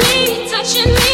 touching me, touching me.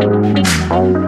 Oh, oh,